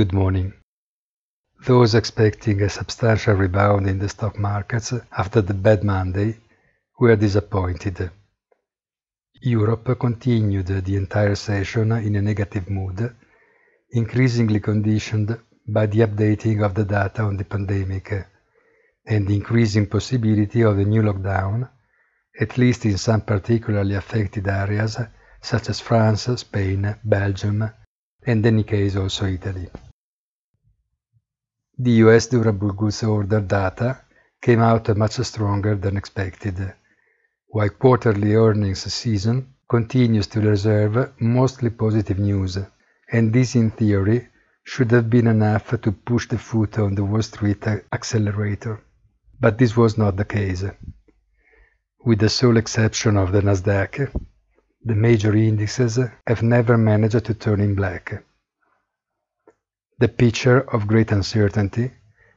Good morning. Those expecting a substantial rebound in the stock markets after the bad Monday were disappointed. Europe continued the entire session in a negative mood, increasingly conditioned by the updating of the data on the pandemic and the increasing possibility of a new lockdown, at least in some particularly affected areas such as France, Spain, Belgium, and in any case also Italy. The US durable goods order data came out much stronger than expected, while quarterly earnings season continues to reserve mostly positive news, and this in theory should have been enough to push the foot on the Wall Street accelerator. But this was not the case. With the sole exception of the Nasdaq, the major indices have never managed to turn in black. The picture of great uncertainty,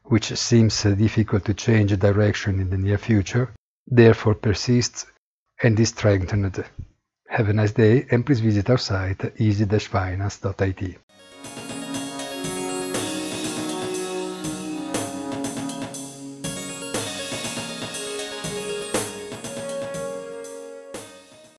which seems difficult to change direction in the near future, therefore persists and is strengthened. Have a nice day and please visit our site easy-finance.it.